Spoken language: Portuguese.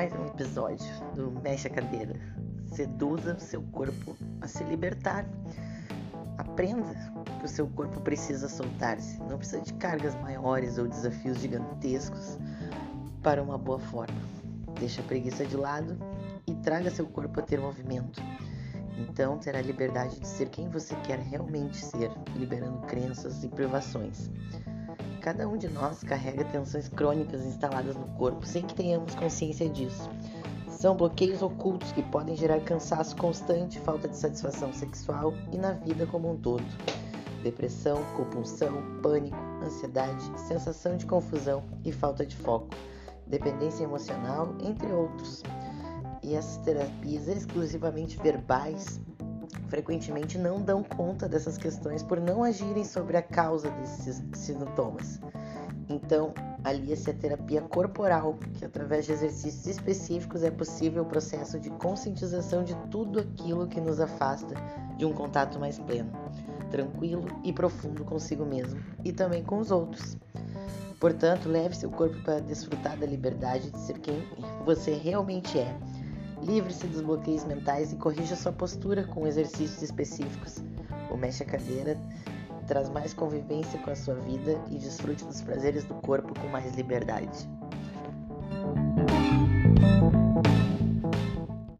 episódio do Mexe a Cadeira. Seduza seu corpo a se libertar. Aprenda que o seu corpo precisa soltar-se. Não precisa de cargas maiores ou desafios gigantescos para uma boa forma. Deixe a preguiça de lado e traga seu corpo a ter movimento. Então terá liberdade de ser quem você quer realmente ser, liberando crenças e privações. Cada um de nós carrega tensões crônicas instaladas no corpo sem que tenhamos consciência disso. São bloqueios ocultos que podem gerar cansaço constante, falta de satisfação sexual e na vida como um todo. Depressão, compulsão, pânico, ansiedade, sensação de confusão e falta de foco, dependência emocional, entre outros. E essas terapias exclusivamente verbais frequentemente não dão conta dessas questões por não agirem sobre a causa desses sintomas. Então, alia-se a terapia corporal, que através de exercícios específicos é possível o processo de conscientização de tudo aquilo que nos afasta de um contato mais pleno, tranquilo e profundo consigo mesmo e também com os outros. Portanto, leve seu corpo para desfrutar da liberdade de ser quem você realmente é Livre-se dos bloqueios mentais e corrija sua postura com exercícios específicos. O mexe a cadeira traz mais convivência com a sua vida e desfrute dos prazeres do corpo com mais liberdade.